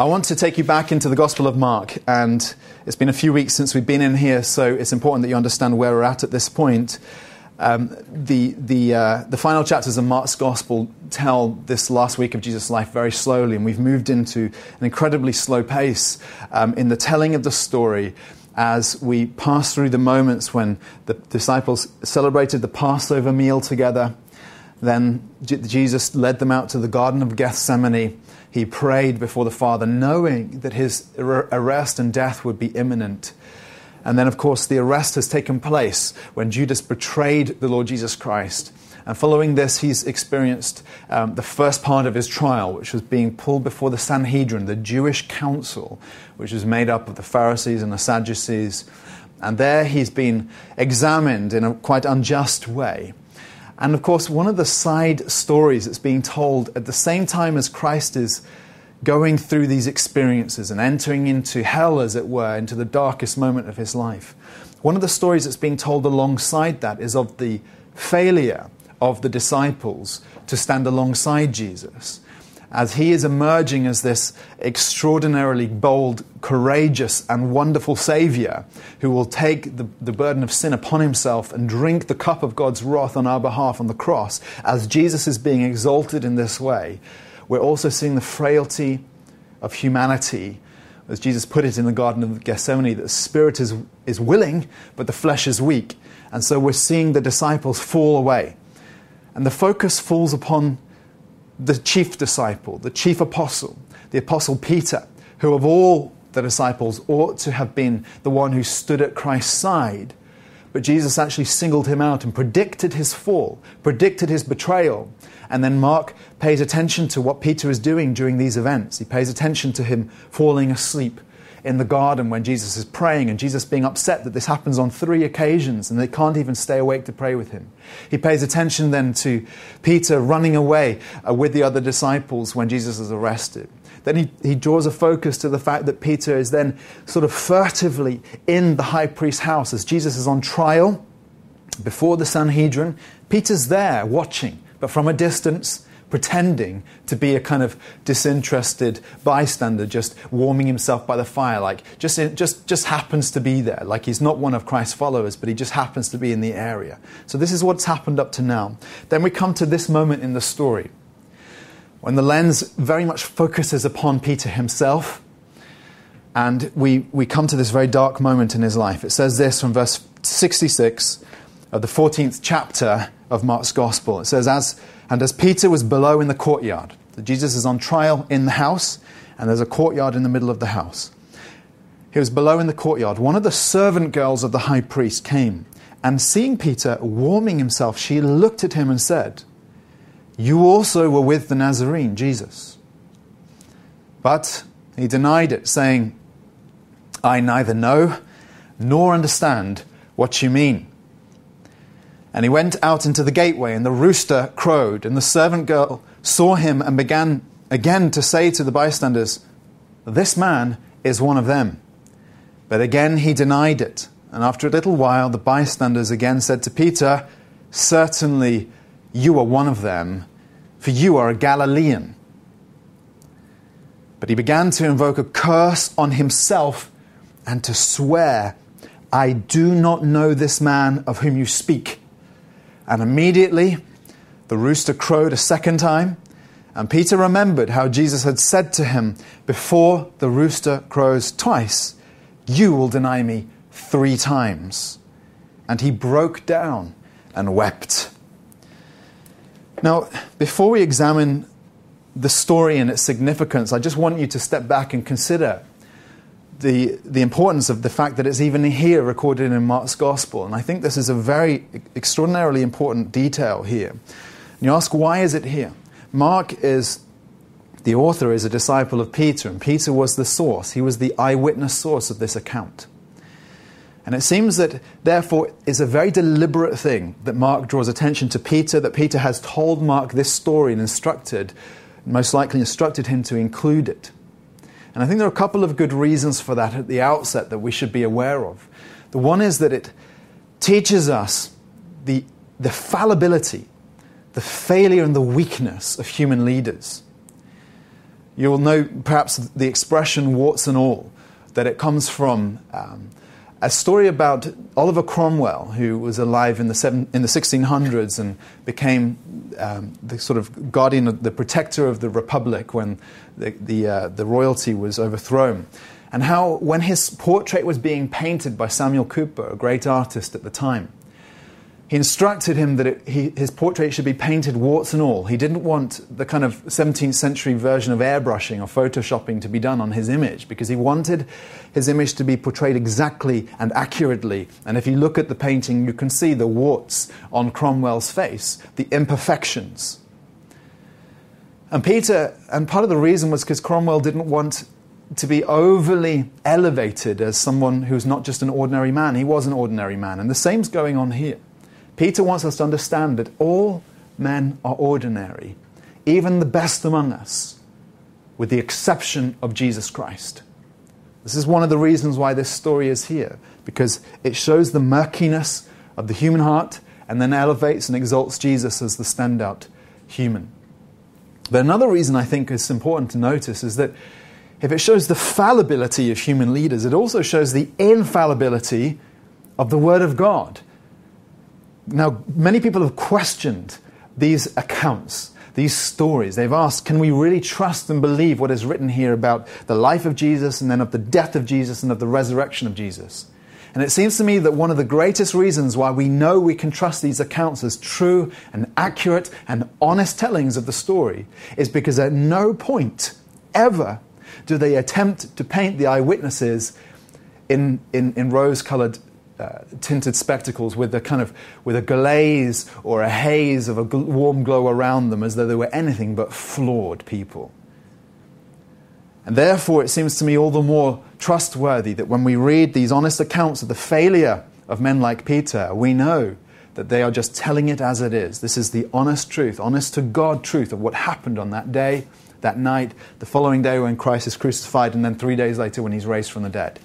I want to take you back into the Gospel of Mark, and it's been a few weeks since we've been in here, so it's important that you understand where we're at at this point. Um, the, the, uh, the final chapters of Mark's Gospel tell this last week of Jesus' life very slowly, and we've moved into an incredibly slow pace um, in the telling of the story as we pass through the moments when the disciples celebrated the Passover meal together. Then Jesus led them out to the Garden of Gethsemane he prayed before the Father, knowing that his arrest and death would be imminent. And then, of course, the arrest has taken place when Judas betrayed the Lord Jesus Christ. And following this, he's experienced um, the first part of his trial, which was being pulled before the Sanhedrin, the Jewish council, which was made up of the Pharisees and the Sadducees. And there he's been examined in a quite unjust way. And of course, one of the side stories that's being told at the same time as Christ is going through these experiences and entering into hell, as it were, into the darkest moment of his life. One of the stories that's being told alongside that is of the failure of the disciples to stand alongside Jesus as he is emerging as this extraordinarily bold, courageous, and wonderful Savior who will take the, the burden of sin upon himself and drink the cup of God's wrath on our behalf on the cross, as Jesus is being exalted in this way, we're also seeing the frailty of humanity. As Jesus put it in the Garden of Gethsemane, that the spirit is, is willing, but the flesh is weak. And so we're seeing the disciples fall away. And the focus falls upon the chief disciple, the chief apostle, the apostle Peter, who of all the disciples ought to have been the one who stood at Christ's side. But Jesus actually singled him out and predicted his fall, predicted his betrayal. And then Mark pays attention to what Peter is doing during these events. He pays attention to him falling asleep in the garden when Jesus is praying, and Jesus being upset that this happens on three occasions and they can't even stay awake to pray with him. He pays attention then to Peter running away uh, with the other disciples when Jesus is arrested. Then he, he draws a focus to the fact that Peter is then sort of furtively in the high priest's house as Jesus is on trial before the Sanhedrin. Peter's there watching, but from a distance pretending to be a kind of disinterested bystander, just warming himself by the fire, like just, just, just happens to be there. Like he's not one of Christ's followers, but he just happens to be in the area. So this is what's happened up to now. Then we come to this moment in the story when the lens very much focuses upon Peter himself. And we, we come to this very dark moment in his life. It says this from verse 66 of the 14th chapter of Mark's Gospel. It says, As and as Peter was below in the courtyard, Jesus is on trial in the house, and there's a courtyard in the middle of the house. He was below in the courtyard. One of the servant girls of the high priest came, and seeing Peter warming himself, she looked at him and said, You also were with the Nazarene, Jesus. But he denied it, saying, I neither know nor understand what you mean. And he went out into the gateway, and the rooster crowed, and the servant girl saw him and began again to say to the bystanders, This man is one of them. But again he denied it. And after a little while, the bystanders again said to Peter, Certainly you are one of them, for you are a Galilean. But he began to invoke a curse on himself and to swear, I do not know this man of whom you speak. And immediately the rooster crowed a second time. And Peter remembered how Jesus had said to him, Before the rooster crows twice, you will deny me three times. And he broke down and wept. Now, before we examine the story and its significance, I just want you to step back and consider the, the importance of the fact that it's even here recorded in Mark's Gospel. And I think this is a very extraordinarily important detail here. And you ask, why is it here? Mark is, the author is a disciple of Peter, and Peter was the source. He was the eyewitness source of this account. And it seems that, therefore, it's a very deliberate thing that Mark draws attention to Peter, that Peter has told Mark this story and instructed, most likely instructed him to include it. And I think there are a couple of good reasons for that at the outset that we should be aware of. The one is that it teaches us the, the fallibility, the failure, and the weakness of human leaders. You'll know perhaps the expression warts and all, that it comes from um, a story about Oliver Cromwell, who was alive in the, seven, in the 1600s and became um, the sort of guardian, the protector of the republic when the, the, uh, the royalty was overthrown. And how, when his portrait was being painted by Samuel Cooper, a great artist at the time, he instructed him that it, he, his portrait should be painted warts and all. He didn't want the kind of 17th century version of airbrushing or photoshopping to be done on his image because he wanted his image to be portrayed exactly and accurately. And if you look at the painting, you can see the warts on Cromwell's face, the imperfections. And Peter, and part of the reason was because Cromwell didn't want to be overly elevated as someone who's not just an ordinary man. He was an ordinary man. And the same's going on here. Peter wants us to understand that all men are ordinary, even the best among us, with the exception of Jesus Christ. This is one of the reasons why this story is here, because it shows the murkiness of the human heart and then elevates and exalts Jesus as the standout human. But another reason I think is important to notice is that if it shows the fallibility of human leaders, it also shows the infallibility of the Word of God. Now, many people have questioned these accounts, these stories. They've asked, can we really trust and believe what is written here about the life of Jesus and then of the death of Jesus and of the resurrection of Jesus? And it seems to me that one of the greatest reasons why we know we can trust these accounts as true and accurate and honest tellings of the story is because at no point ever do they attempt to paint the eyewitnesses in, in, in rose colored uh, tinted spectacles with a kind of with a glaze or a haze of a gl- warm glow around them as though they were anything but flawed people. And therefore, it seems to me all the more trustworthy that when we read these honest accounts of the failure of men like Peter, we know that they are just telling it as it is. This is the honest truth, honest to God truth of what happened on that day, that night, the following day when Christ is crucified, and then three days later when he's raised from the dead.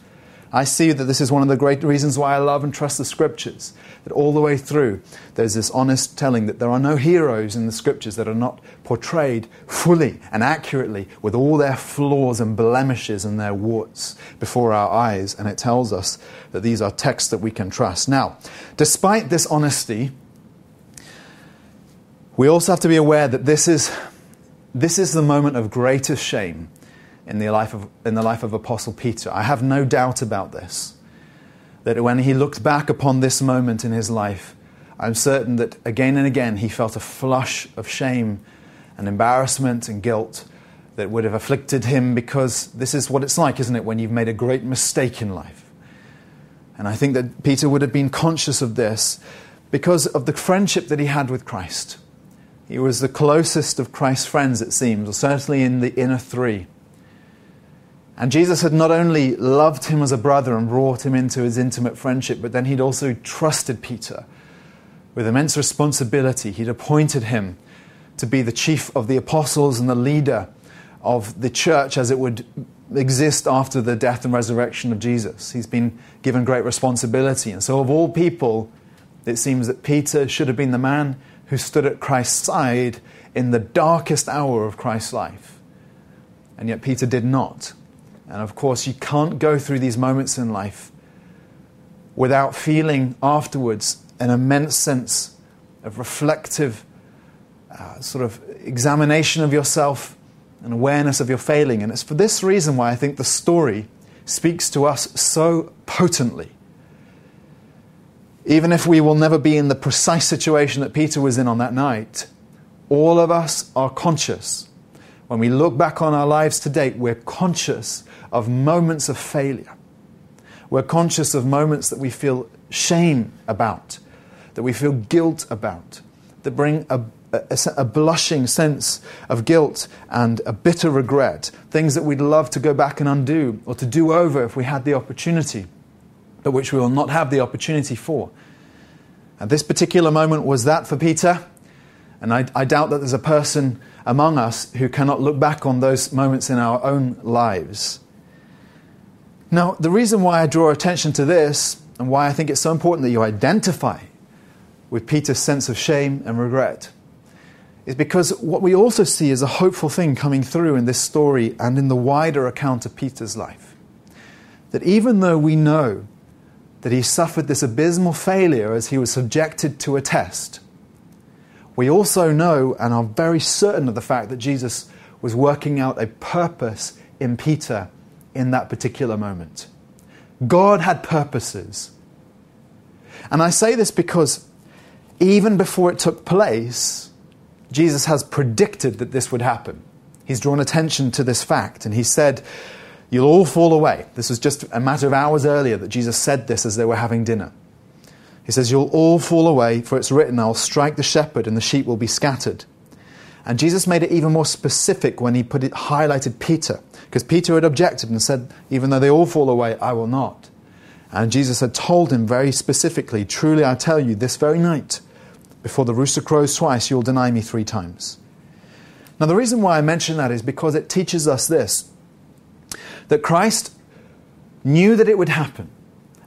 I see that this is one of the great reasons why I love and trust the scriptures. That all the way through, there's this honest telling that there are no heroes in the scriptures that are not portrayed fully and accurately with all their flaws and blemishes and their warts before our eyes. And it tells us that these are texts that we can trust. Now, despite this honesty, we also have to be aware that this is, this is the moment of greatest shame in the life of, in the life of Apostle Peter. I have no doubt about this. That when he looked back upon this moment in his life, I'm certain that again and again he felt a flush of shame and embarrassment and guilt that would have afflicted him because this is what it's like, isn't it, when you've made a great mistake in life. And I think that Peter would have been conscious of this because of the friendship that he had with Christ. He was the closest of Christ's friends, it seems, or certainly in the inner three. And Jesus had not only loved him as a brother and brought him into his intimate friendship, but then he'd also trusted Peter with immense responsibility. He'd appointed him to be the chief of the apostles and the leader of the church as it would exist after the death and resurrection of Jesus. He's been given great responsibility. And so, of all people, it seems that Peter should have been the man who stood at Christ's side in the darkest hour of Christ's life. And yet, Peter did not. And of course, you can't go through these moments in life without feeling afterwards an immense sense of reflective uh, sort of examination of yourself and awareness of your failing. And it's for this reason why I think the story speaks to us so potently. Even if we will never be in the precise situation that Peter was in on that night, all of us are conscious. When we look back on our lives to date, we're conscious of moments of failure. We're conscious of moments that we feel shame about, that we feel guilt about, that bring a, a, a, blushing sense of guilt and a bitter regret, things that we'd love to go back and undo or to do over if we had the opportunity, but which we will not have the opportunity for. And this particular moment was that for Peter, and I, I doubt that there's a person among us who cannot look back on those moments in our own lives now, the reason why I draw attention to this and why I think it's so important that you identify with Peter's sense of shame and regret is because what we also see is a hopeful thing coming through in this story and in the wider account of Peter's life. That even though we know that he suffered this abysmal failure as he was subjected to a test, we also know and are very certain of the fact that Jesus was working out a purpose in Peter in that particular moment. God had purposes. And I say this because even before it took place, Jesus has predicted that this would happen. He's drawn attention to this fact and he said, You'll all fall away. This was just a matter of hours earlier that Jesus said this as they were having dinner. He says, You'll all fall away, for it's written, I'll strike the shepherd and the sheep will be scattered. And Jesus made it even more specific when he put it, highlighted Peter, because Peter had objected and said, Even though they all fall away, I will not. And Jesus had told him very specifically, Truly I tell you, this very night, before the rooster crows twice, you'll deny me three times. Now, the reason why I mention that is because it teaches us this that Christ knew that it would happen.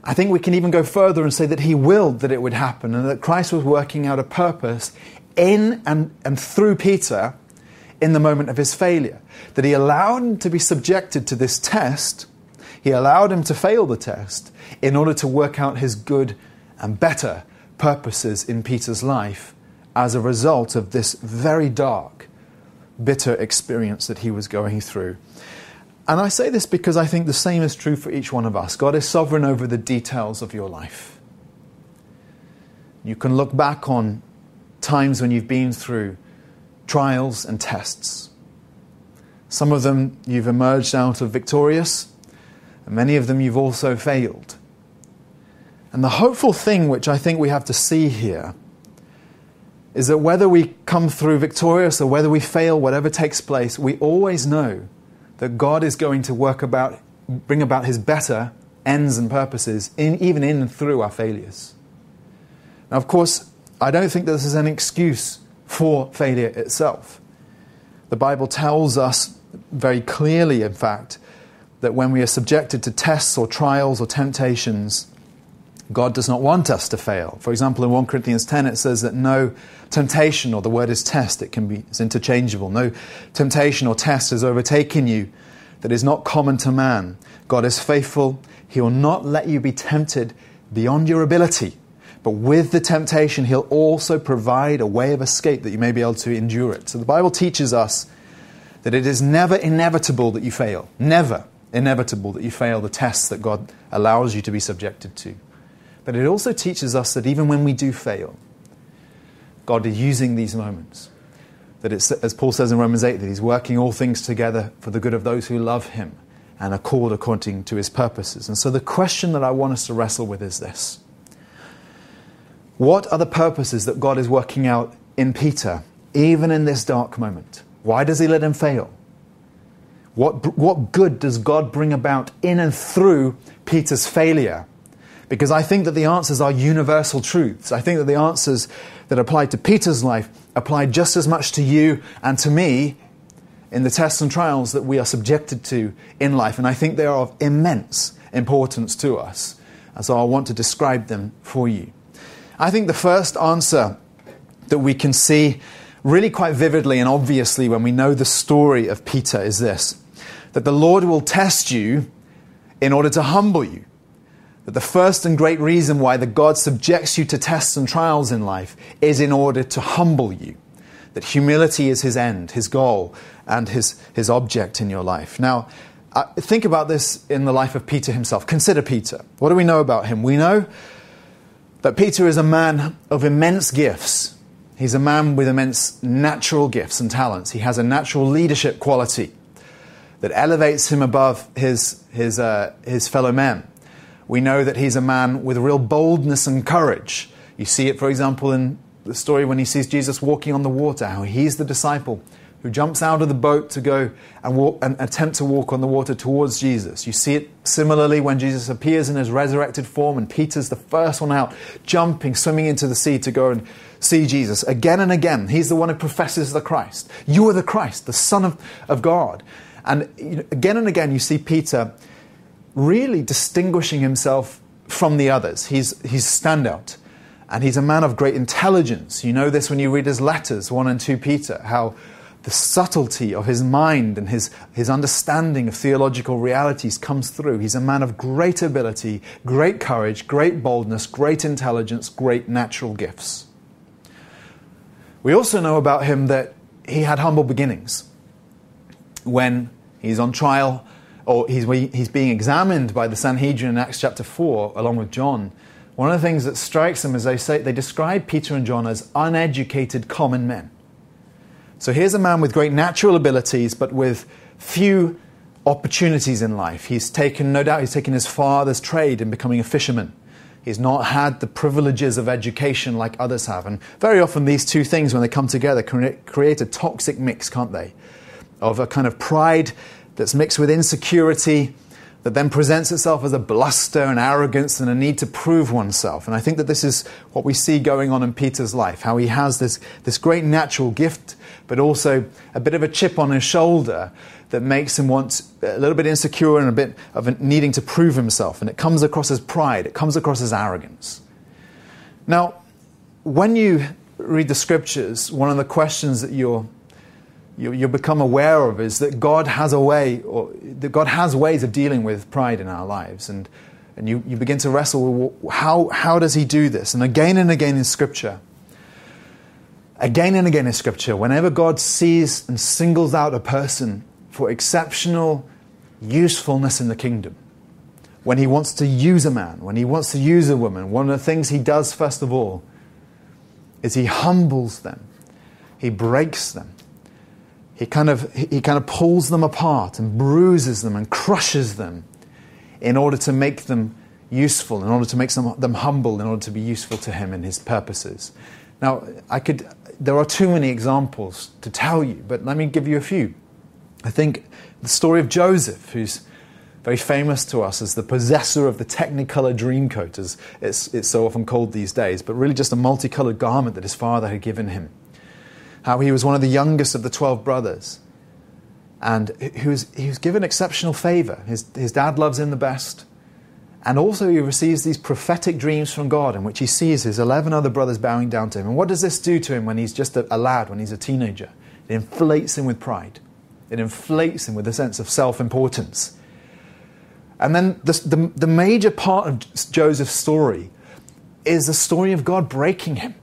I think we can even go further and say that he willed that it would happen and that Christ was working out a purpose in and, and through Peter in the moment of his failure. That he allowed him to be subjected to this test, he allowed him to fail the test in order to work out his good and better purposes in Peter's life as a result of this very dark, bitter experience that he was going through. And I say this because I think the same is true for each one of us. God is sovereign over the details of your life. You can look back on times when you've been through trials and tests. Some of them you've emerged out of victorious, and many of them you've also failed. And the hopeful thing, which I think we have to see here, is that whether we come through victorious or whether we fail, whatever takes place, we always know that God is going to work about, bring about His better ends and purposes, in, even in and through our failures. Now, of course, I don't think this is an excuse for failure itself. The Bible tells us very clearly, in fact, that when we are subjected to tests or trials or temptations, God does not want us to fail. For example, in 1 Corinthians 10, it says that no temptation, or the word is test, it can be it's interchangeable. No temptation or test has overtaken you that is not common to man. God is faithful. He will not let you be tempted beyond your ability. But with the temptation, He'll also provide a way of escape that you may be able to endure it. So the Bible teaches us that it is never inevitable that you fail. Never inevitable that you fail the tests that God allows you to be subjected to. But it also teaches us that even when we do fail, God is using these moments. That it's, as Paul says in Romans 8, that he's working all things together for the good of those who love him and are called according to his purposes. And so the question that I want us to wrestle with is this What are the purposes that God is working out in Peter, even in this dark moment? Why does he let him fail? What, what good does God bring about in and through Peter's failure? Because I think that the answers are universal truths. I think that the answers that apply to Peter's life apply just as much to you and to me in the tests and trials that we are subjected to in life. And I think they are of immense importance to us. And so I want to describe them for you. I think the first answer that we can see really quite vividly and obviously when we know the story of Peter is this that the Lord will test you in order to humble you that the first and great reason why the God subjects you to tests and trials in life is in order to humble you. That humility is his end, his goal, and his, his object in your life. Now, uh, think about this in the life of Peter himself. Consider Peter. What do we know about him? We know that Peter is a man of immense gifts. He's a man with immense natural gifts and talents. He has a natural leadership quality that elevates him above his, his, uh, his fellow men. We know that he's a man with real boldness and courage. You see it, for example, in the story when he sees Jesus walking on the water, how he's the disciple who jumps out of the boat to go and, walk, and attempt to walk on the water towards Jesus. You see it similarly when Jesus appears in his resurrected form, and Peter's the first one out, jumping, swimming into the sea to go and see Jesus. Again and again, he's the one who professes the Christ. You are the Christ, the Son of, of God. And you know, again and again, you see Peter really distinguishing himself from the others. He's, he's standout. And he's a man of great intelligence. You know this when you read his letters, 1 and 2 Peter, how the subtlety of his mind and his, his understanding of theological realities comes through. He's a man of great ability, great courage, great boldness, great intelligence, great natural gifts. We also know about him that he had humble beginnings. When he's on trial, or he's, he's being examined by the Sanhedrin in Acts chapter 4, along with John, one of the things that strikes them is they say they describe Peter and John as uneducated common men. So here's a man with great natural abilities, but with few opportunities in life. He's taken, no doubt, he's taken his father's trade in becoming a fisherman. He's not had the privileges of education like others have. And very often, these two things, when they come together, create a toxic mix, can't they? Of a kind of pride that's mixed with insecurity that then presents itself as a bluster and arrogance and a need to prove oneself. And I think that this is what we see going on in Peter's life how he has this, this great natural gift, but also a bit of a chip on his shoulder that makes him want a little bit insecure and a bit of needing to prove himself. And it comes across as pride, it comes across as arrogance. Now, when you read the scriptures, one of the questions that you're you, you become aware of is that God has a way, or that God has ways of dealing with pride in our lives. And, and you, you begin to wrestle with how, how does He do this? And again and again in Scripture, again and again in Scripture, whenever God sees and singles out a person for exceptional usefulness in the kingdom, when He wants to use a man, when He wants to use a woman, one of the things He does first of all is He humbles them, He breaks them he kind of, he kind of pulls them apart and bruises them and crushes them in order to make them useful, in order to make them, them humble, in order to be useful to him and his purposes. Now, I could, there are too many examples to tell you, but let me give you a few. I think the story of Joseph, who's very famous to us as the possessor of the Technicolor Dreamcoat, as it's, it's so often called these days, but really just a multicolored garment that his father had given him how he was one of the youngest of the 12 brothers. And he was, he was given exceptional favor. His, his dad loves him the best. And also, he receives these prophetic dreams from God in which he sees his 11 other brothers bowing down to him. And what does this do to him when he's just a, a lad, when he's a teenager? It inflates him with pride, it inflates him with a sense of self importance. And then the, the, the major part of Joseph's story is the story of God breaking him.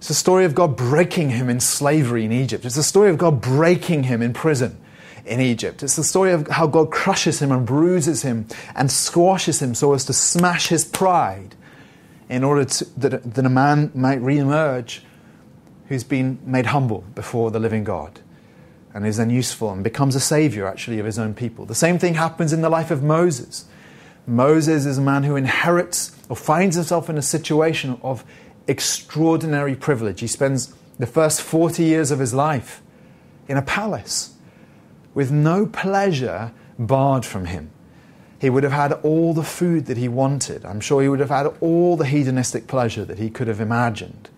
It's a story of God breaking him in slavery in Egypt. It's a story of God breaking him in prison in Egypt. It's the story of how God crushes him and bruises him and squashes him so as to smash his pride in order to, that, that a man might re-emerge who's been made humble before the living God and is then useful and becomes a savior actually of his own people. The same thing happens in the life of Moses. Moses is a man who inherits or finds himself in a situation of extraordinary privilege. He spends the first 40 years of his life in a palace with no pleasure barred from him. He would have had all the food that he wanted. I'm sure he would have had all the hedonistic pleasure that he could have imagined.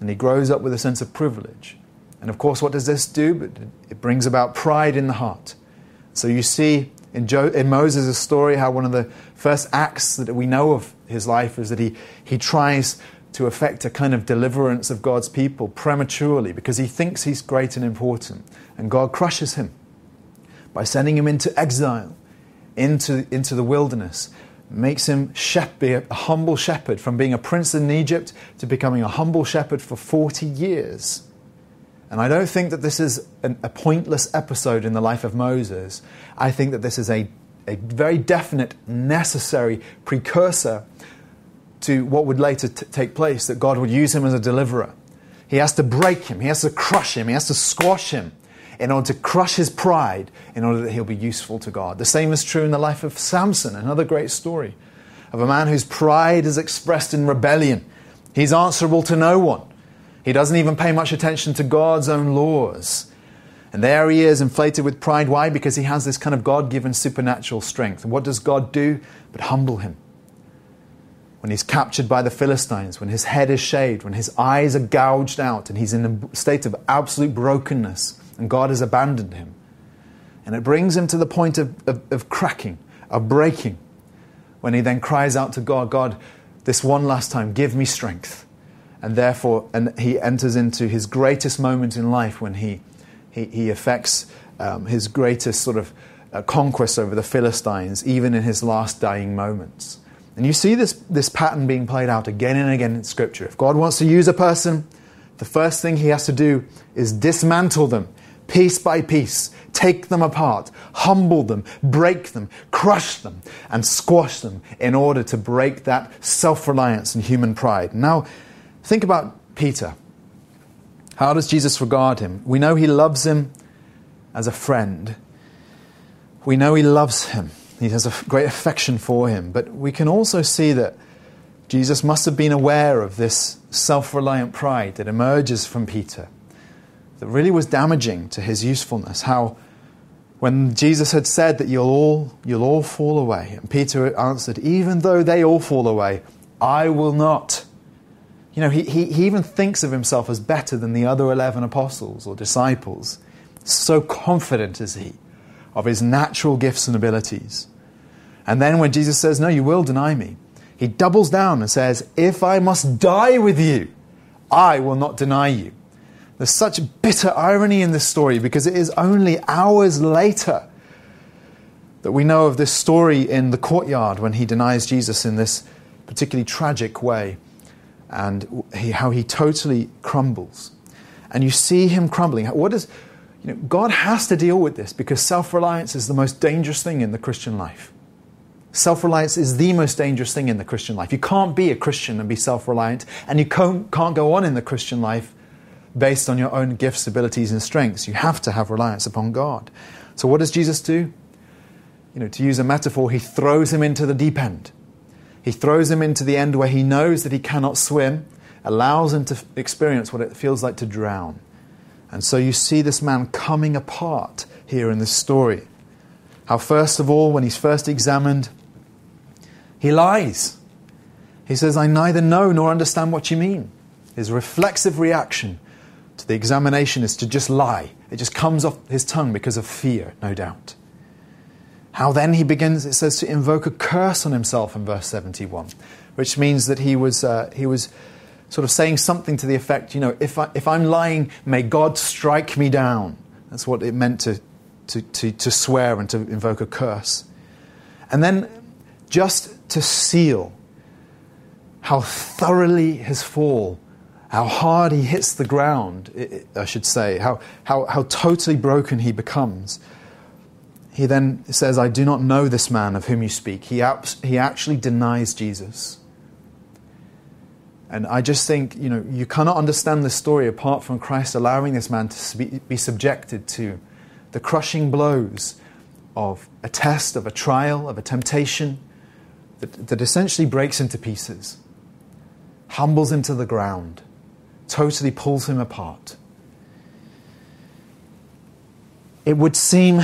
And he grows up with a sense of privilege. And of course, what does this do? It brings about pride in the heart. So you see in, jo- in Moses' story how one of the first acts that we know of his life is that he, he tries to effect a kind of deliverance of God's people prematurely because he thinks he's great and important. And God crushes him by sending him into exile, into, into the wilderness, makes him be a humble shepherd from being a prince in Egypt to becoming a humble shepherd for 40 years. And I don't think that this is an, a pointless episode in the life of Moses. I think that this is a, a very definite, necessary precursor to what would later t- take place, that God would use him as a deliverer. He has to break him, he has to crush him, he has to squash him in order to crush his pride, in order that he'll be useful to God. The same is true in the life of Samson, another great story of a man whose pride is expressed in rebellion. He's answerable to no one. He doesn't even pay much attention to God's own laws. And there he is, inflated with pride. Why? Because he has this kind of God given supernatural strength. And what does God do? But humble him when he's captured by the Philistines, when his head is shaved, when his eyes are gouged out, and he's in a state of absolute brokenness, and God has abandoned him. And it brings him to the point of, of, of cracking, of breaking, when he then cries out to God, God, this one last time, give me strength. And therefore, and he enters into his greatest moment in life when he, he, he effects um, his greatest sort of uh, conquest over the Philistines, even in his last dying moments. And you see this, this pattern being played out again and again in Scripture. If God wants to use a person, the first thing he has to do is dismantle them piece by piece, take them apart, humble them, break them, crush them, and squash them in order to break that self reliance and human pride. Now, think about Peter. How does Jesus regard him? We know he loves him as a friend. We know he loves him. He has a great affection for him. But we can also see that Jesus must have been aware of this self reliant pride that emerges from Peter, that really was damaging to his usefulness. How, when Jesus had said that you'll all, you'll all fall away, and Peter answered, Even though they all fall away, I will not. You know, he, he, he even thinks of himself as better than the other 11 apostles or disciples. So confident is he of his natural gifts and abilities. And then when Jesus says, No, you will deny me, he doubles down and says, If I must die with you, I will not deny you. There's such bitter irony in this story because it is only hours later that we know of this story in the courtyard when he denies Jesus in this particularly tragic way and he, how he totally crumbles. And you see him crumbling. What is, you know, God has to deal with this because self reliance is the most dangerous thing in the Christian life. Self reliance is the most dangerous thing in the Christian life. You can't be a Christian and be self reliant, and you can't, go on in the Christian life based on your own gifts, abilities, and strengths. You have to have reliance upon God. So, what does Jesus do? You know, to use a metaphor, he throws him into the deep end. He throws him into the end where he knows that he cannot swim, allows him to experience what it feels like to drown. And so you see this man coming apart here in this story. How, first of all, when he's first examined, he lies. He says, I neither know nor understand what you mean. His reflexive reaction to the examination is to just lie. It just comes off his tongue because of fear, no doubt. How then he begins, it says, to invoke a curse on himself in verse 71, which means that he was, uh, he was sort of saying something to the effect, you know, if, I, if I'm lying, may God strike me down. That's what it meant to, to, to, to swear and to invoke a curse. And then just to seal how thoroughly his fall, how hard he hits the ground, I should say, how, how, how totally broken he becomes. He then says, I do not know this man of whom you speak. He, he actually denies Jesus. And I just think, you know, you cannot understand the story apart from Christ allowing this man to be subjected to the crushing blows of a test, of a trial, of a temptation that, that essentially breaks into pieces, humbles him to the ground, totally pulls him apart. It would seem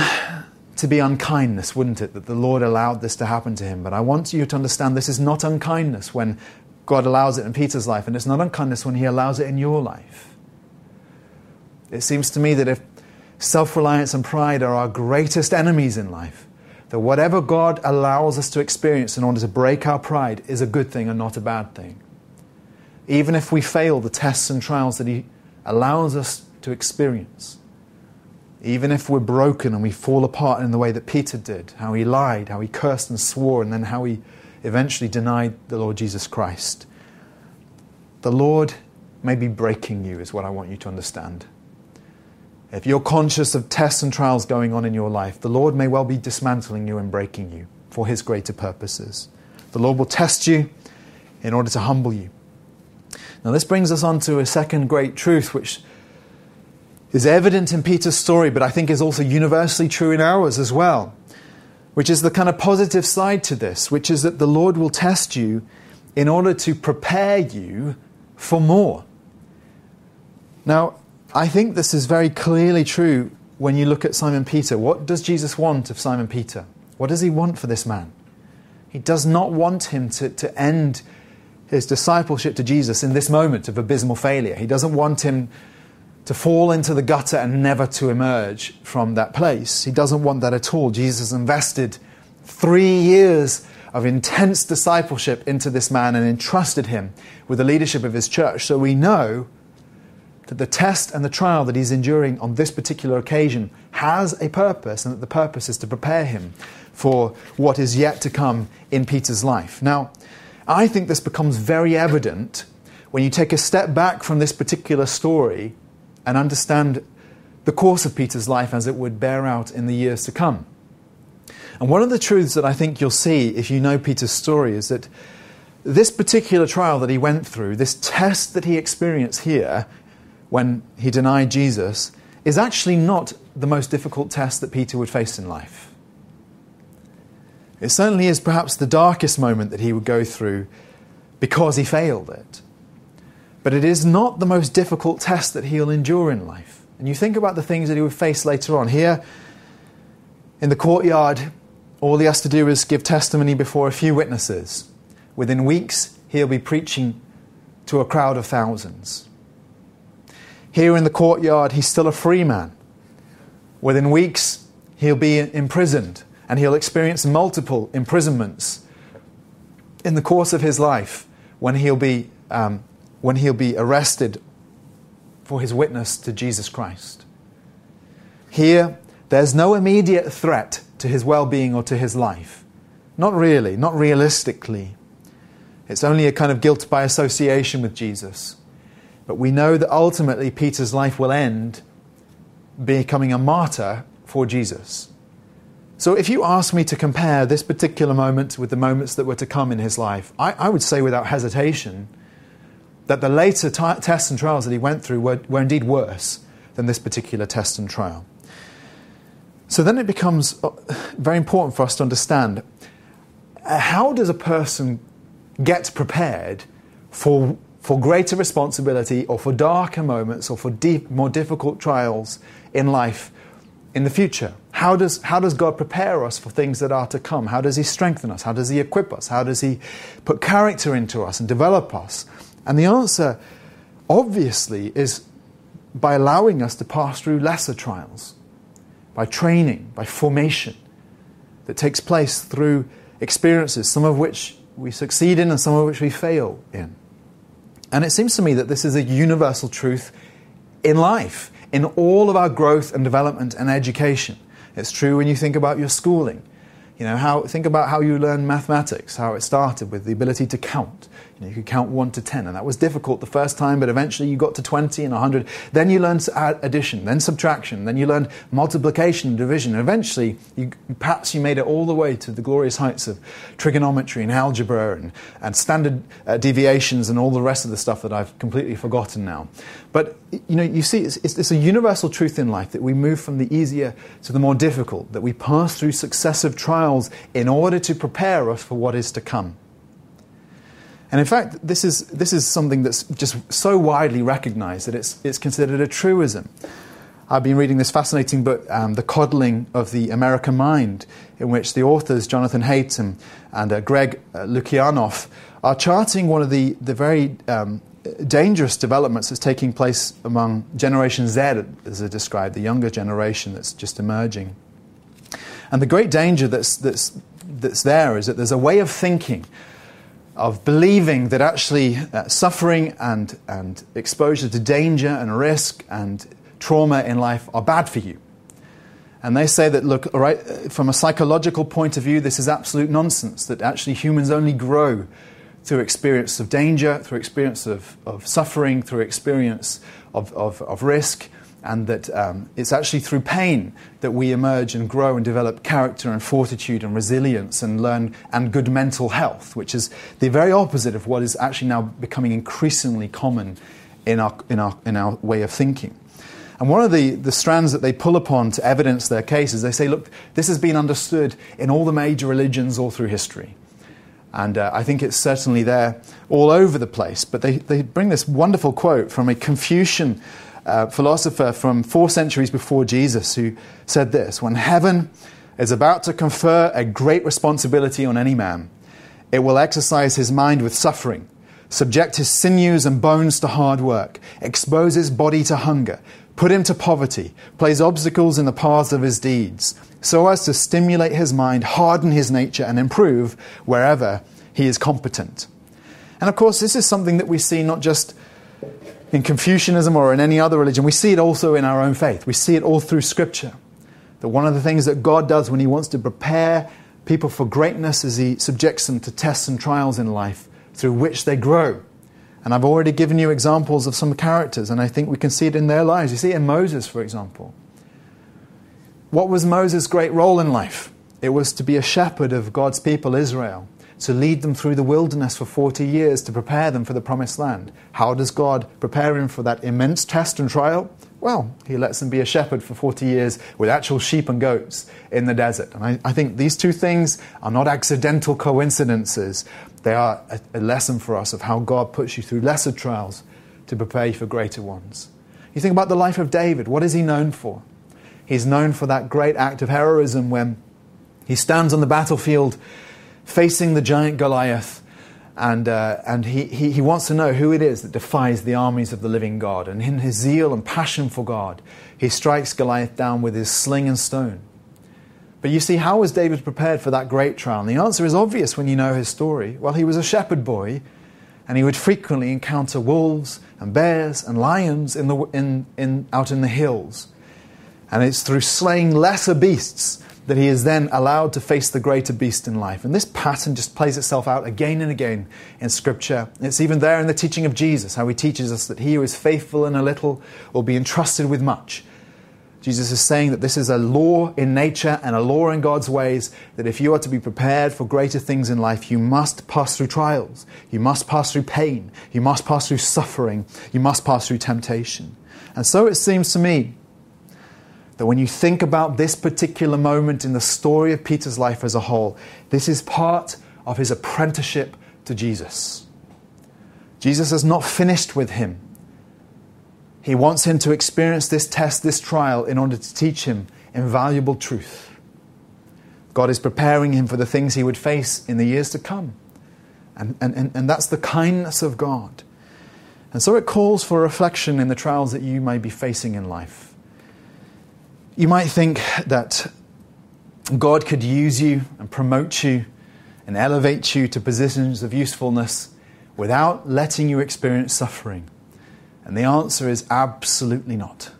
to be unkindness, wouldn't it, that the Lord allowed this to happen to him? But I want you to understand this is not unkindness when God allows it in Peter's life, and it's not unkindness when He allows it in your life. It seems to me that if self reliance and pride are our greatest enemies in life, that whatever God allows us to experience in order to break our pride is a good thing and not a bad thing. Even if we fail the tests and trials that He allows us to experience, even if we're broken and we fall apart in the way that Peter did, how he lied, how he cursed and swore, and then how he eventually denied the Lord Jesus Christ. The Lord may be breaking you, is what I want you to understand. If you're conscious of tests and trials going on in your life, the Lord may well be dismantling you and breaking you for His greater purposes. The Lord will test you in order to humble you. Now, this brings us on to a second great truth, which is evident in Peter's story, but I think is also universally true in ours as well which is the kind of positive side to this, which is that the Lord will test you in order to prepare you for more. Now, I think this is very clearly true when you look at Simon Peter. What does Jesus want of Simon Peter? What does he want for this man? He does not want him to, to end his discipleship to Jesus in this moment of abysmal failure. He doesn't want him to fall into the gutter and never to emerge from that place. He doesn't want that at all. Jesus invested three years of intense discipleship into this man and entrusted him with the leadership of his church. So we know that the test and the trial that he's enduring on this particular occasion has a purpose, and that the purpose is to prepare him for what is yet to come in Peter's life. Now, I think this becomes very evident when you take a step back from this particular story and understand the course of Peter's life as it would bear out in the years to come. And one of the truths that I think you'll see if you know Peter's story is that this particular trial that he went through, this test that he experienced here when he denied Jesus, is actually not the most difficult test that Peter would face in life. It certainly is perhaps the darkest moment that he would go through because he failed it. But it is not the most difficult test that he'll endure in life. And you think about the things that he would face later on. Here in the courtyard, all he has to do is give testimony before a few witnesses. Within weeks, he'll be preaching to a crowd of thousands. Here in the courtyard, he's still a free man. Within weeks, he'll be imprisoned and he'll experience multiple imprisonments in the course of his life when he'll be, um, when he'll be arrested for his witness to Jesus Christ. Here, there's no immediate threat to his well being or to his life. Not really, not realistically. It's only a kind of guilt by association with Jesus. But we know that ultimately Peter's life will end becoming a martyr for Jesus. So, if you ask me to compare this particular moment with the moments that were to come in his life, I, I would say without hesitation that the later t- tests and trials that he went through were, were indeed worse than this particular test and trial. So, then it becomes uh, very important for us to understand uh, how does a person get prepared for, for greater responsibility or for darker moments or for deep, more difficult trials in life in the future? How does, how does God prepare us for things that are to come? How does He strengthen us? How does He equip us? How does He put character into us and develop us? And the answer, obviously, is by allowing us to pass through lesser trials, by training, by formation that takes place through experiences, some of which we succeed in and some of which we fail in. And it seems to me that this is a universal truth in life, in all of our growth and development and education. It's true when you think about your schooling. You know, how, think about how you learn mathematics, how it started with the ability to count. You, know, you could count 1 to 10, and that was difficult the first time, but eventually you got to 20 and 100. Then you learned addition, then subtraction, then you learned multiplication and division. And eventually, you, perhaps you made it all the way to the glorious heights of trigonometry and algebra and, and standard uh, deviations and all the rest of the stuff that I've completely forgotten now. But you know, you see, it's, it's, it's a universal truth in life that we move from the easier to the more difficult, that we pass through successive trials in order to prepare us for what is to come. And in fact, this is, this is something that's just so widely recognized that it's, it's considered a truism. I've been reading this fascinating book, um, The Coddling of the American Mind, in which the authors, Jonathan Haidt and, and uh, Greg uh, Lukianoff, are charting one of the, the very um, dangerous developments that's taking place among Generation Z, as I described, the younger generation that's just emerging. And the great danger that's, that's, that's there is that there's a way of thinking of believing that actually uh, suffering and, and exposure to danger and risk and trauma in life are bad for you. And they say that, look, uh, from a psychological point of view, this is absolute nonsense, that actually humans only grow through experience of danger, through experience of, of suffering, through experience of, of, of risk, and that um, it's actually through pain that we emerge and grow and develop character and fortitude and resilience and learn and good mental health, which is the very opposite of what is actually now becoming increasingly common in our, in our, in our way of thinking. And one of the, the strands that they pull upon to evidence their case is they say, look, this has been understood in all the major religions all through history. And uh, I think it's certainly there all over the place. But they, they bring this wonderful quote from a Confucian uh, philosopher from four centuries before Jesus who said this When heaven is about to confer a great responsibility on any man, it will exercise his mind with suffering, subject his sinews and bones to hard work, expose his body to hunger, put him to poverty, place obstacles in the paths of his deeds, so as to stimulate his mind, harden his nature, and improve wherever he is competent. And of course, this is something that we see not just in Confucianism or in any other religion, we see it also in our own faith. We see it all through Scripture. That one of the things that God does when He wants to prepare people for greatness is He subjects them to tests and trials in life through which they grow. And I've already given you examples of some characters, and I think we can see it in their lives. You see it in Moses, for example. What was Moses' great role in life? It was to be a shepherd of God's people, Israel to lead them through the wilderness for 40 years to prepare them for the promised land. How does God prepare him for that immense test and trial? Well, he lets them be a shepherd for 40 years with actual sheep and goats in the desert. And I, I think these two things are not accidental coincidences. They are a, a lesson for us of how God puts you through lesser trials to prepare you for greater ones. You think about the life of David. What is he known for? He's known for that great act of heroism when he stands on the battlefield facing the giant Goliath. And, uh, and he, he, he wants to know who it is that defies the armies of the living God. And in his zeal and passion for God, he strikes Goliath down with his sling and stone. But you see, how was David prepared for that great trial? And the answer is obvious when you know his story. Well, he was a shepherd boy, and he would frequently encounter wolves and bears and lions in the, in, in, out in the hills. And it's through slaying lesser beasts that he is then allowed to face the greater beast in life. And this pattern just plays itself out again and again in Scripture. It's even there in the teaching of Jesus, how he teaches us that he who is faithful in a little will be entrusted with much. Jesus is saying that this is a law in nature and a law in God's ways that if you are to be prepared for greater things in life, you must pass through trials. You must pass through pain. You must pass through suffering. You must pass through temptation. And so it seems to me that when you think about this particular moment in the story of Peter's life as a whole, this is part of his apprenticeship to Jesus. Jesus has not finished with him. He wants him to experience this test, this trial, in order to teach him invaluable truth. God is preparing him for the things he would face in the years to come. And, and, and, that's the kindness of God. And so it calls for reflection in the trials that you may be facing in life. You might think that God could use you and promote you and elevate you to positions of usefulness without letting you experience suffering. And the answer is absolutely not.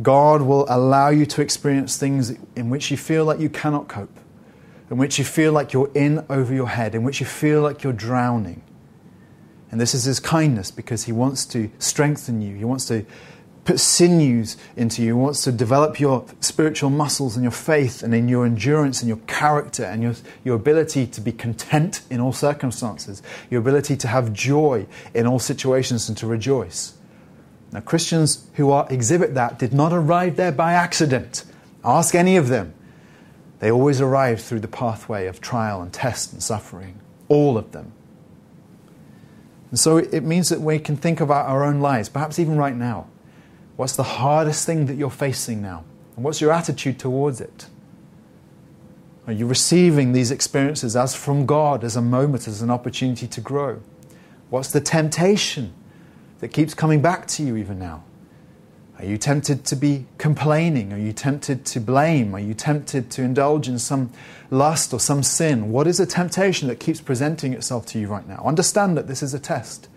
God will allow you to experience things in which you feel like you cannot cope, in which you feel like you're in over your head, in which you feel like you're drowning. And this is His kindness because He wants to strengthen you. He wants to put sinews into you, wants to develop your spiritual muscles and your faith and in your endurance and your character and your, your ability to be content in all circumstances, your ability to have joy in all situations and to rejoice. Now, Christians who are, exhibit that did not arrive there by accident. Ask any of them. They always arrived through the pathway of trial and test and suffering. All of them. And so it means that we can think about our own lives, perhaps even right now. What's the hardest thing that you're facing now? And what's your attitude towards it? Are you receiving these experiences as from God, as a moment, as an opportunity to grow? What's the temptation that keeps coming back to you even now? Are you tempted to be complaining? Are you tempted to blame? Are you tempted to indulge in some lust or some sin? What is the temptation that keeps presenting itself to you right now? Understand that this is a test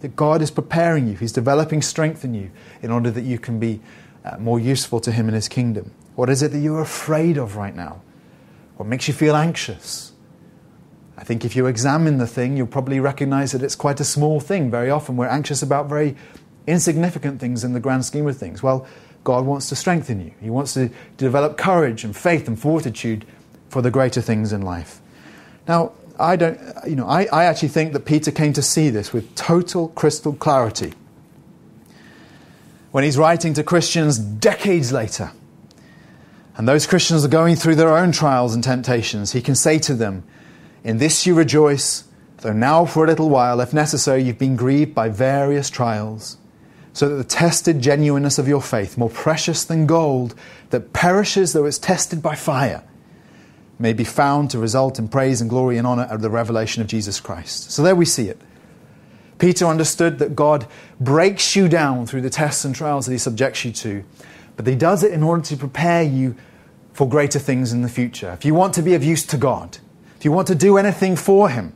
that God is preparing you. He's developing strength in you in order that you can be uh, more useful to Him in His kingdom. What is it that you're afraid of right now? What makes you feel anxious? I think if you examine the thing, you'll probably recognize that it's quite a small thing. Very often we're anxious about very insignificant things in the grand scheme of things. Well, God wants to strengthen you, He wants to develop courage and faith and fortitude for the greater things in life. Now, I don't, you know, I, I actually think that Peter came to see this with total crystal clarity. When he's writing to Christians decades later, and those Christians are going through their own trials and temptations, he can say to them, In this you rejoice, though now for a little while, if necessary, you've been grieved by various trials, so that the tested genuineness of your faith, more precious than gold, that perishes though it's tested by fire, may be found to result in praise and glory and honor at the revelation of Jesus Christ. So there we see it. Peter understood that God breaks you down through the tests and trials that he subjects you to, but he does it in order to prepare you for greater things in the future. If you want to be of use to God, if you want to do anything for him,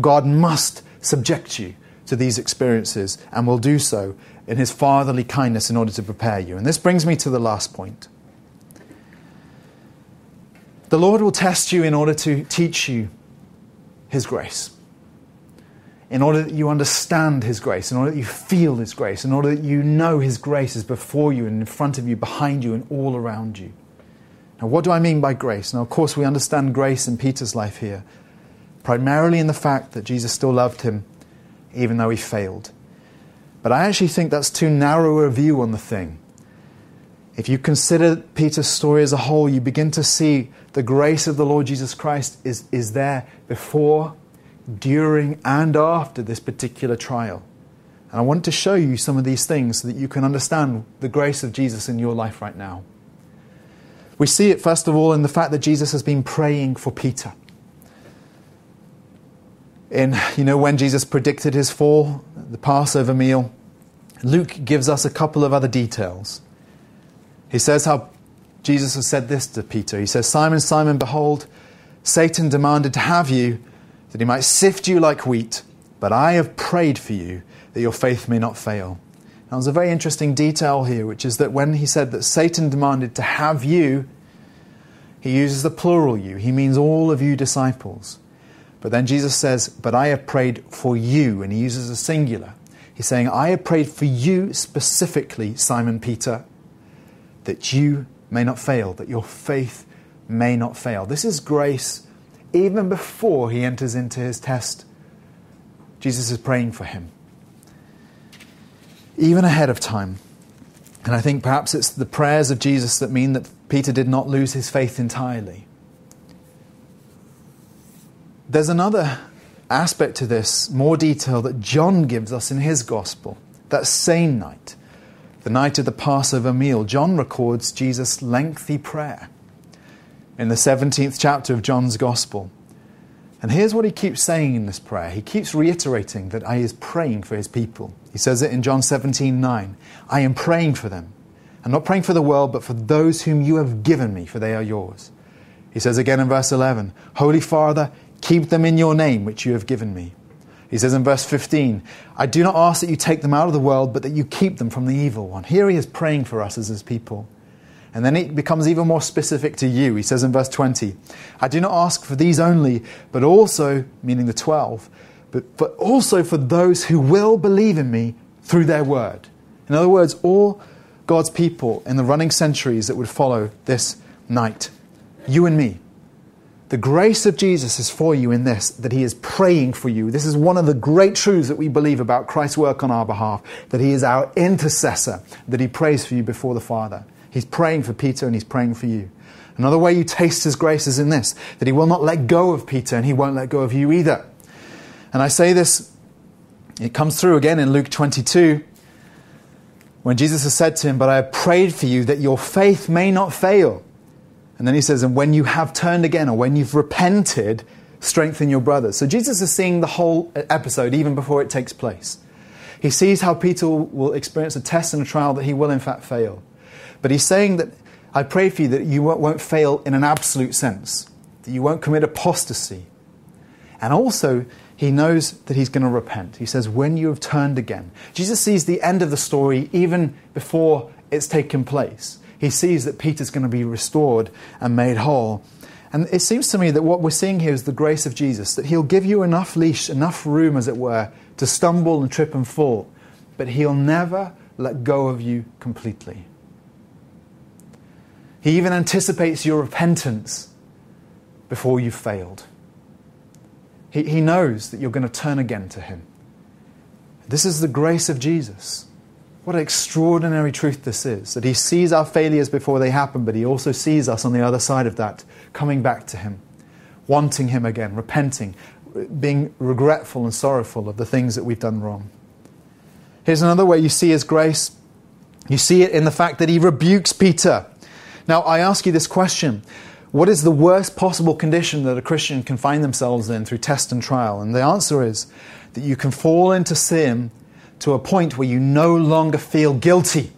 God must subject you to these experiences and will do so in his fatherly kindness in order to prepare you. And this brings me to the last point. The Lord will test you in order to teach you his grace. In order that you understand his grace, in order that you feel his grace, in order that you know his grace is before you and in front of you, behind you, and all around you. Now, what do I mean by grace? Now, of course, we understand grace in Peter's life here, primarily in the fact that Jesus still loved him even though he failed. But I actually think that's too narrow a view on the thing. If you consider Peter's story as a whole, you begin to see the grace of the Lord Jesus Christ is, is there before, during, and after this particular trial. And I want to show you some of these things so that you can understand the grace of Jesus in your life right now. We see it, first of all, in the fact that Jesus has been praying for Peter in, you know, when Jesus predicted his fall, the Passover meal, Luke gives us a couple of other details. He says how Jesus has said this to Peter. He says, Simon, Simon, behold, Satan demanded to have you that he might sift you like wheat, but I have prayed for you that your faith may not fail. Now, there's a very interesting detail here, which is that when he said that Satan demanded to have you, he uses the plural you. He means all of you disciples. But then Jesus says, But I have prayed for you, and he uses a singular. He's saying, I have prayed for you specifically, Simon Peter, that you may not fail, that your faith may not fail. This is grace even before he enters into his test. Jesus is praying for him, even ahead of time. And I think perhaps it's the prayers of Jesus that mean that Peter did not lose his faith entirely. There's another aspect to this, more detail, that John gives us in his gospel. That same night, the night of the Passover meal, John records Jesus' lengthy prayer in the 17th chapter of John's gospel. And here's what he keeps saying in this prayer. He keeps reiterating that he is praying for his people. He says it in John 17 9. I am praying for them. I'm not praying for the world, but for those whom you have given me, for they are yours. He says again in verse 11 Holy Father, Keep them in your name, which you have given me. He says in verse 15, I do not ask that you take them out of the world, but that you keep them from the evil one. Here he is praying for us as his people. And then it becomes even more specific to you. He says in verse 20, I do not ask for these only, but also, meaning the 12, but, but also for those who will believe in me through their word. In other words, all God's people in the running centuries that would follow this night, you and me, the grace of Jesus is for you in this, that He is praying for you. This is one of the great truths that we believe about Christ's work on our behalf, that He is our intercessor, that He prays for you before the Father. He's praying for Peter and He's praying for you. Another way you taste His grace is in this, that He will not let go of Peter and He won't let go of you either. And I say this, it comes through again in Luke 22, when Jesus has said to him, But I have prayed for you that your faith may not fail. And then he says, and when you have turned again or when you've repented, strengthen your brothers. So Jesus is seeing the whole episode even before it takes place. He sees how Peter will experience a test and a trial that he will in fact fail. But he's saying that I pray for you that you won't fail in an absolute sense, that you won't commit apostasy. And also, he knows that he's going to repent. He says, when you have turned again. Jesus sees the end of the story even before it's taken place he sees that Peter's going to be restored and made whole. And it seems to me that what we're seeing here is the grace of Jesus, that he'll give you enough leash, enough room, as it were, to stumble and trip and fall, but he'll never let go of you completely. He even anticipates your repentance before you've failed. He, he knows that you're going to turn again to him. This is the grace of Jesus. What an extraordinary truth this is that He sees our failures before they happen, but He also sees us on the other side of that, coming back to Him, wanting Him again, repenting, being regretful and sorrowful of the things that we've done wrong. Here's another way you see His grace you see it in the fact that He rebukes Peter. Now, I ask you this question What is the worst possible condition that a Christian can find themselves in through test and trial? And the answer is that you can fall into sin to a point where you no longer feel guilty.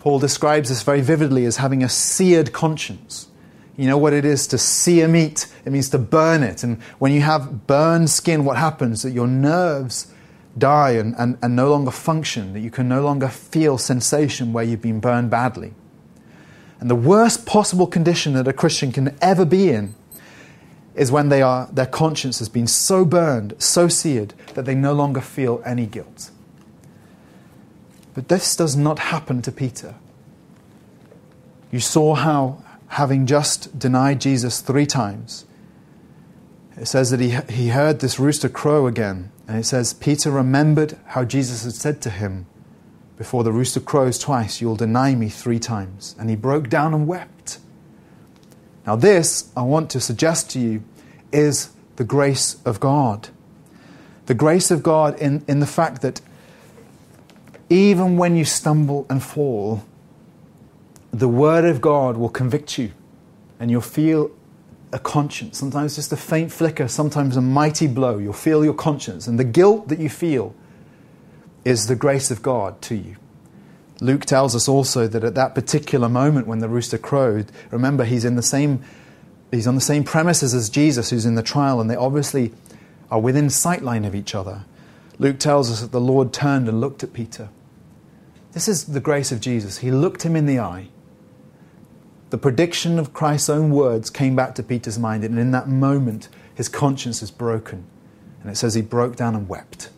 Paul describes this very vividly as having a seared conscience. You know what it is to sear meat? It means to burn it. And when you have burned skin, what happens? That your nerves die and, and, and no longer function, that you can no longer feel sensation where you've been burned badly. And the worst possible condition that a Christian can ever be in is when they are, their conscience has been so burned, so seared, that they no longer feel any guilt. But this does not happen to Peter. You saw how, having just denied Jesus three times, it says that he, he heard this rooster crow again. And it says, Peter remembered how Jesus had said to him, Before the rooster crows twice, you'll deny me three times. And he broke down and wept. Now, this, I want to suggest to you, is the grace of God. The grace of God in, in the fact that even when you stumble and fall, the Word of God will convict you and you'll feel a conscience, sometimes just a faint flicker, sometimes a mighty blow. You'll feel your conscience. And the guilt that you feel is the grace of God to you. Luke tells us also that at that particular moment when the rooster crowed, remember he's in the same he's on the same premises as Jesus who's in the trial and they obviously are within sightline of each other. Luke tells us that the Lord turned and looked at Peter. This is the grace of Jesus. He looked him in the eye the prediction of Christ's own words came back to Peter's mind, and in that moment, his conscience is broken. And it says he broke down and wept.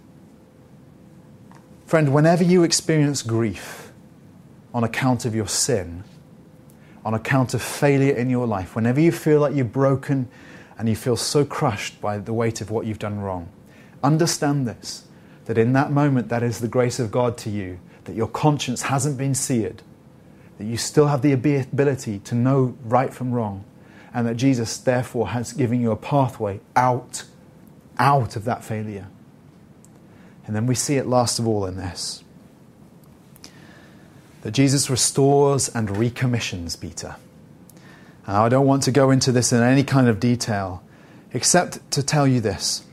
Friend, whenever you experience grief on account of your sin, on account of failure in your life, whenever you feel like you're broken and you feel so crushed by the weight of what you've done wrong, understand this that in that moment, that is the grace of God to you, that your conscience hasn't been seared that you still have the ability to know right from wrong, and that Jesus, therefore, has given you a pathway out, out of that failure. And then we see it last of all in this that Jesus restores and recommissions Peter. And I don't want to go into this in any kind of detail, except to tell you this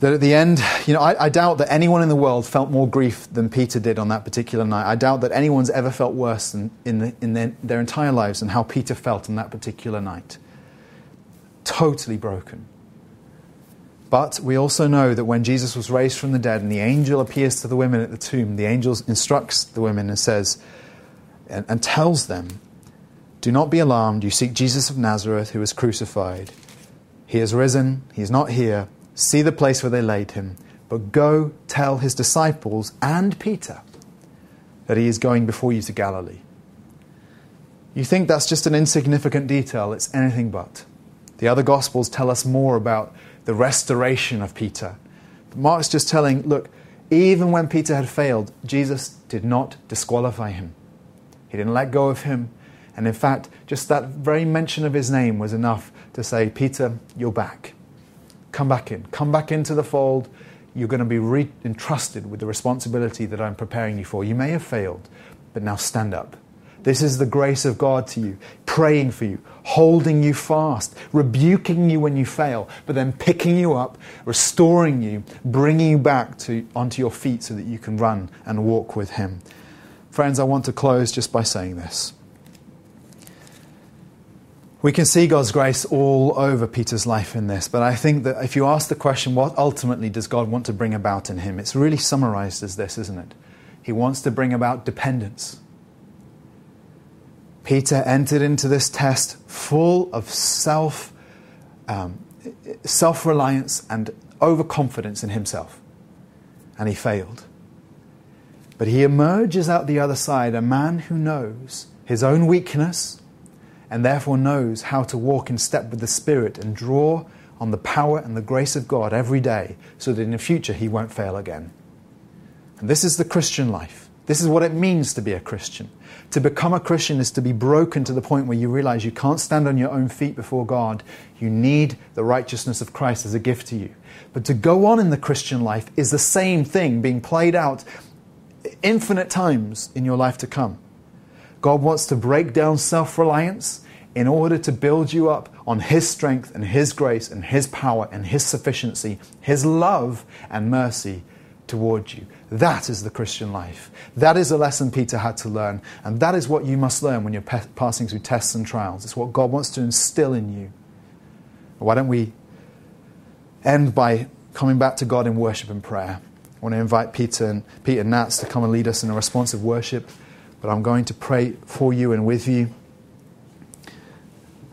that at the end, you know, I, I, doubt that anyone in the world felt more grief than Peter did on that particular night. I doubt that anyone's ever felt worse than in, the, in their, their entire lives than how Peter felt on that particular night. Totally broken. But we also know that when Jesus was raised from the dead and the angel appears to the women at the tomb, the angel instructs the women and says, and, and tells them, Do not be alarmed. You seek Jesus of Nazareth who was crucified. He has risen, he is not here see the place where they laid him, but go tell his disciples and Peter that he is going before you to Galilee. You think that's just an insignificant detail, it's anything but. The other Gospels tell us more about the restoration of Peter. But Mark's just telling, look, even when Peter had failed, Jesus did not disqualify him. He didn't let go of him. And in fact, just that very mention of his name was enough to say, Peter, you're back. Come back in. Come back into the fold. You're going to be re- entrusted with the responsibility that I'm preparing you for. You may have failed, but now stand up. This is the grace of God to you, praying for you, holding you fast, rebuking you when you fail, but then picking you up, restoring you, bringing you back to, onto your feet so that you can run and walk with Him. Friends, I want to close just by saying this. We can see God's grace all over Peter's life in this, but I think that if you ask the question, what ultimately does God want to bring about in him? It's really summarized as this, isn't it? He wants to bring about dependence. Peter entered into this test full of self, um, self reliance and overconfidence in himself, and he failed. But he emerges out the other side a man who knows his own weakness and therefore knows how to walk in step with the Spirit and draw on the power and the grace of God every day so that in the future he won't fail again. And this is the Christian life. This is what it means to be a Christian. To become a Christian is to be broken to the point where you realize you can't stand on your own feet before God. You need the righteousness of Christ as a gift to you. But to go on in the Christian life is the same thing being played out infinite times in your life to come. God wants to break down self reliance in order to build you up on His strength and His grace and His power and His sufficiency, His love and mercy towards you. That is the Christian life. That is a lesson Peter had to learn. And that is what you must learn when you're pe- passing through tests and trials. It's what God wants to instill in you. Why don't we end by coming back to God in worship and prayer? I want to invite Peter and Peter Nats to come and lead us in a responsive worship. But I'm going to pray for you and with you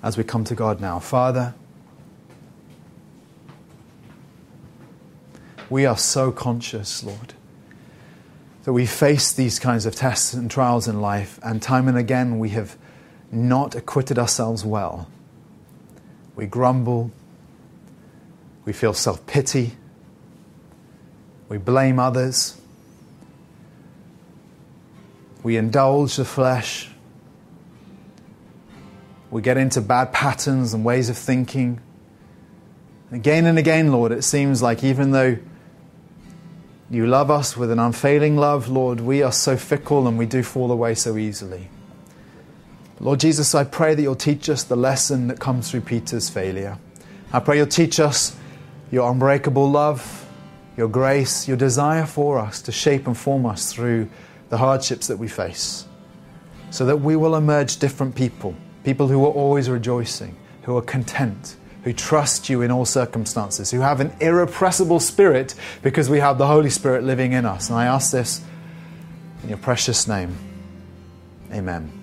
as we come to God now. Father, we are so conscious, Lord, that we face these kinds of tests and trials in life, and time and again we have not acquitted ourselves well. We grumble, we feel self pity, we blame others, we indulge the flesh, we get into bad patterns and ways of thinking. Again and again, Lord, it seems like even though you love us with an unfailing love, Lord. We are so fickle and we do fall away so easily. Lord Jesus, I pray that you'll teach us the lesson that comes through Peter's failure. I pray you'll teach us your unbreakable love, your grace, your desire for us to shape and form us through the hardships that we face, so that we will emerge different people, people who are always rejoicing, who are content, who trust you in all circumstances, who have an irrepressible spirit because we have the Holy Spirit living in us. And I ask this in your precious name. Amen.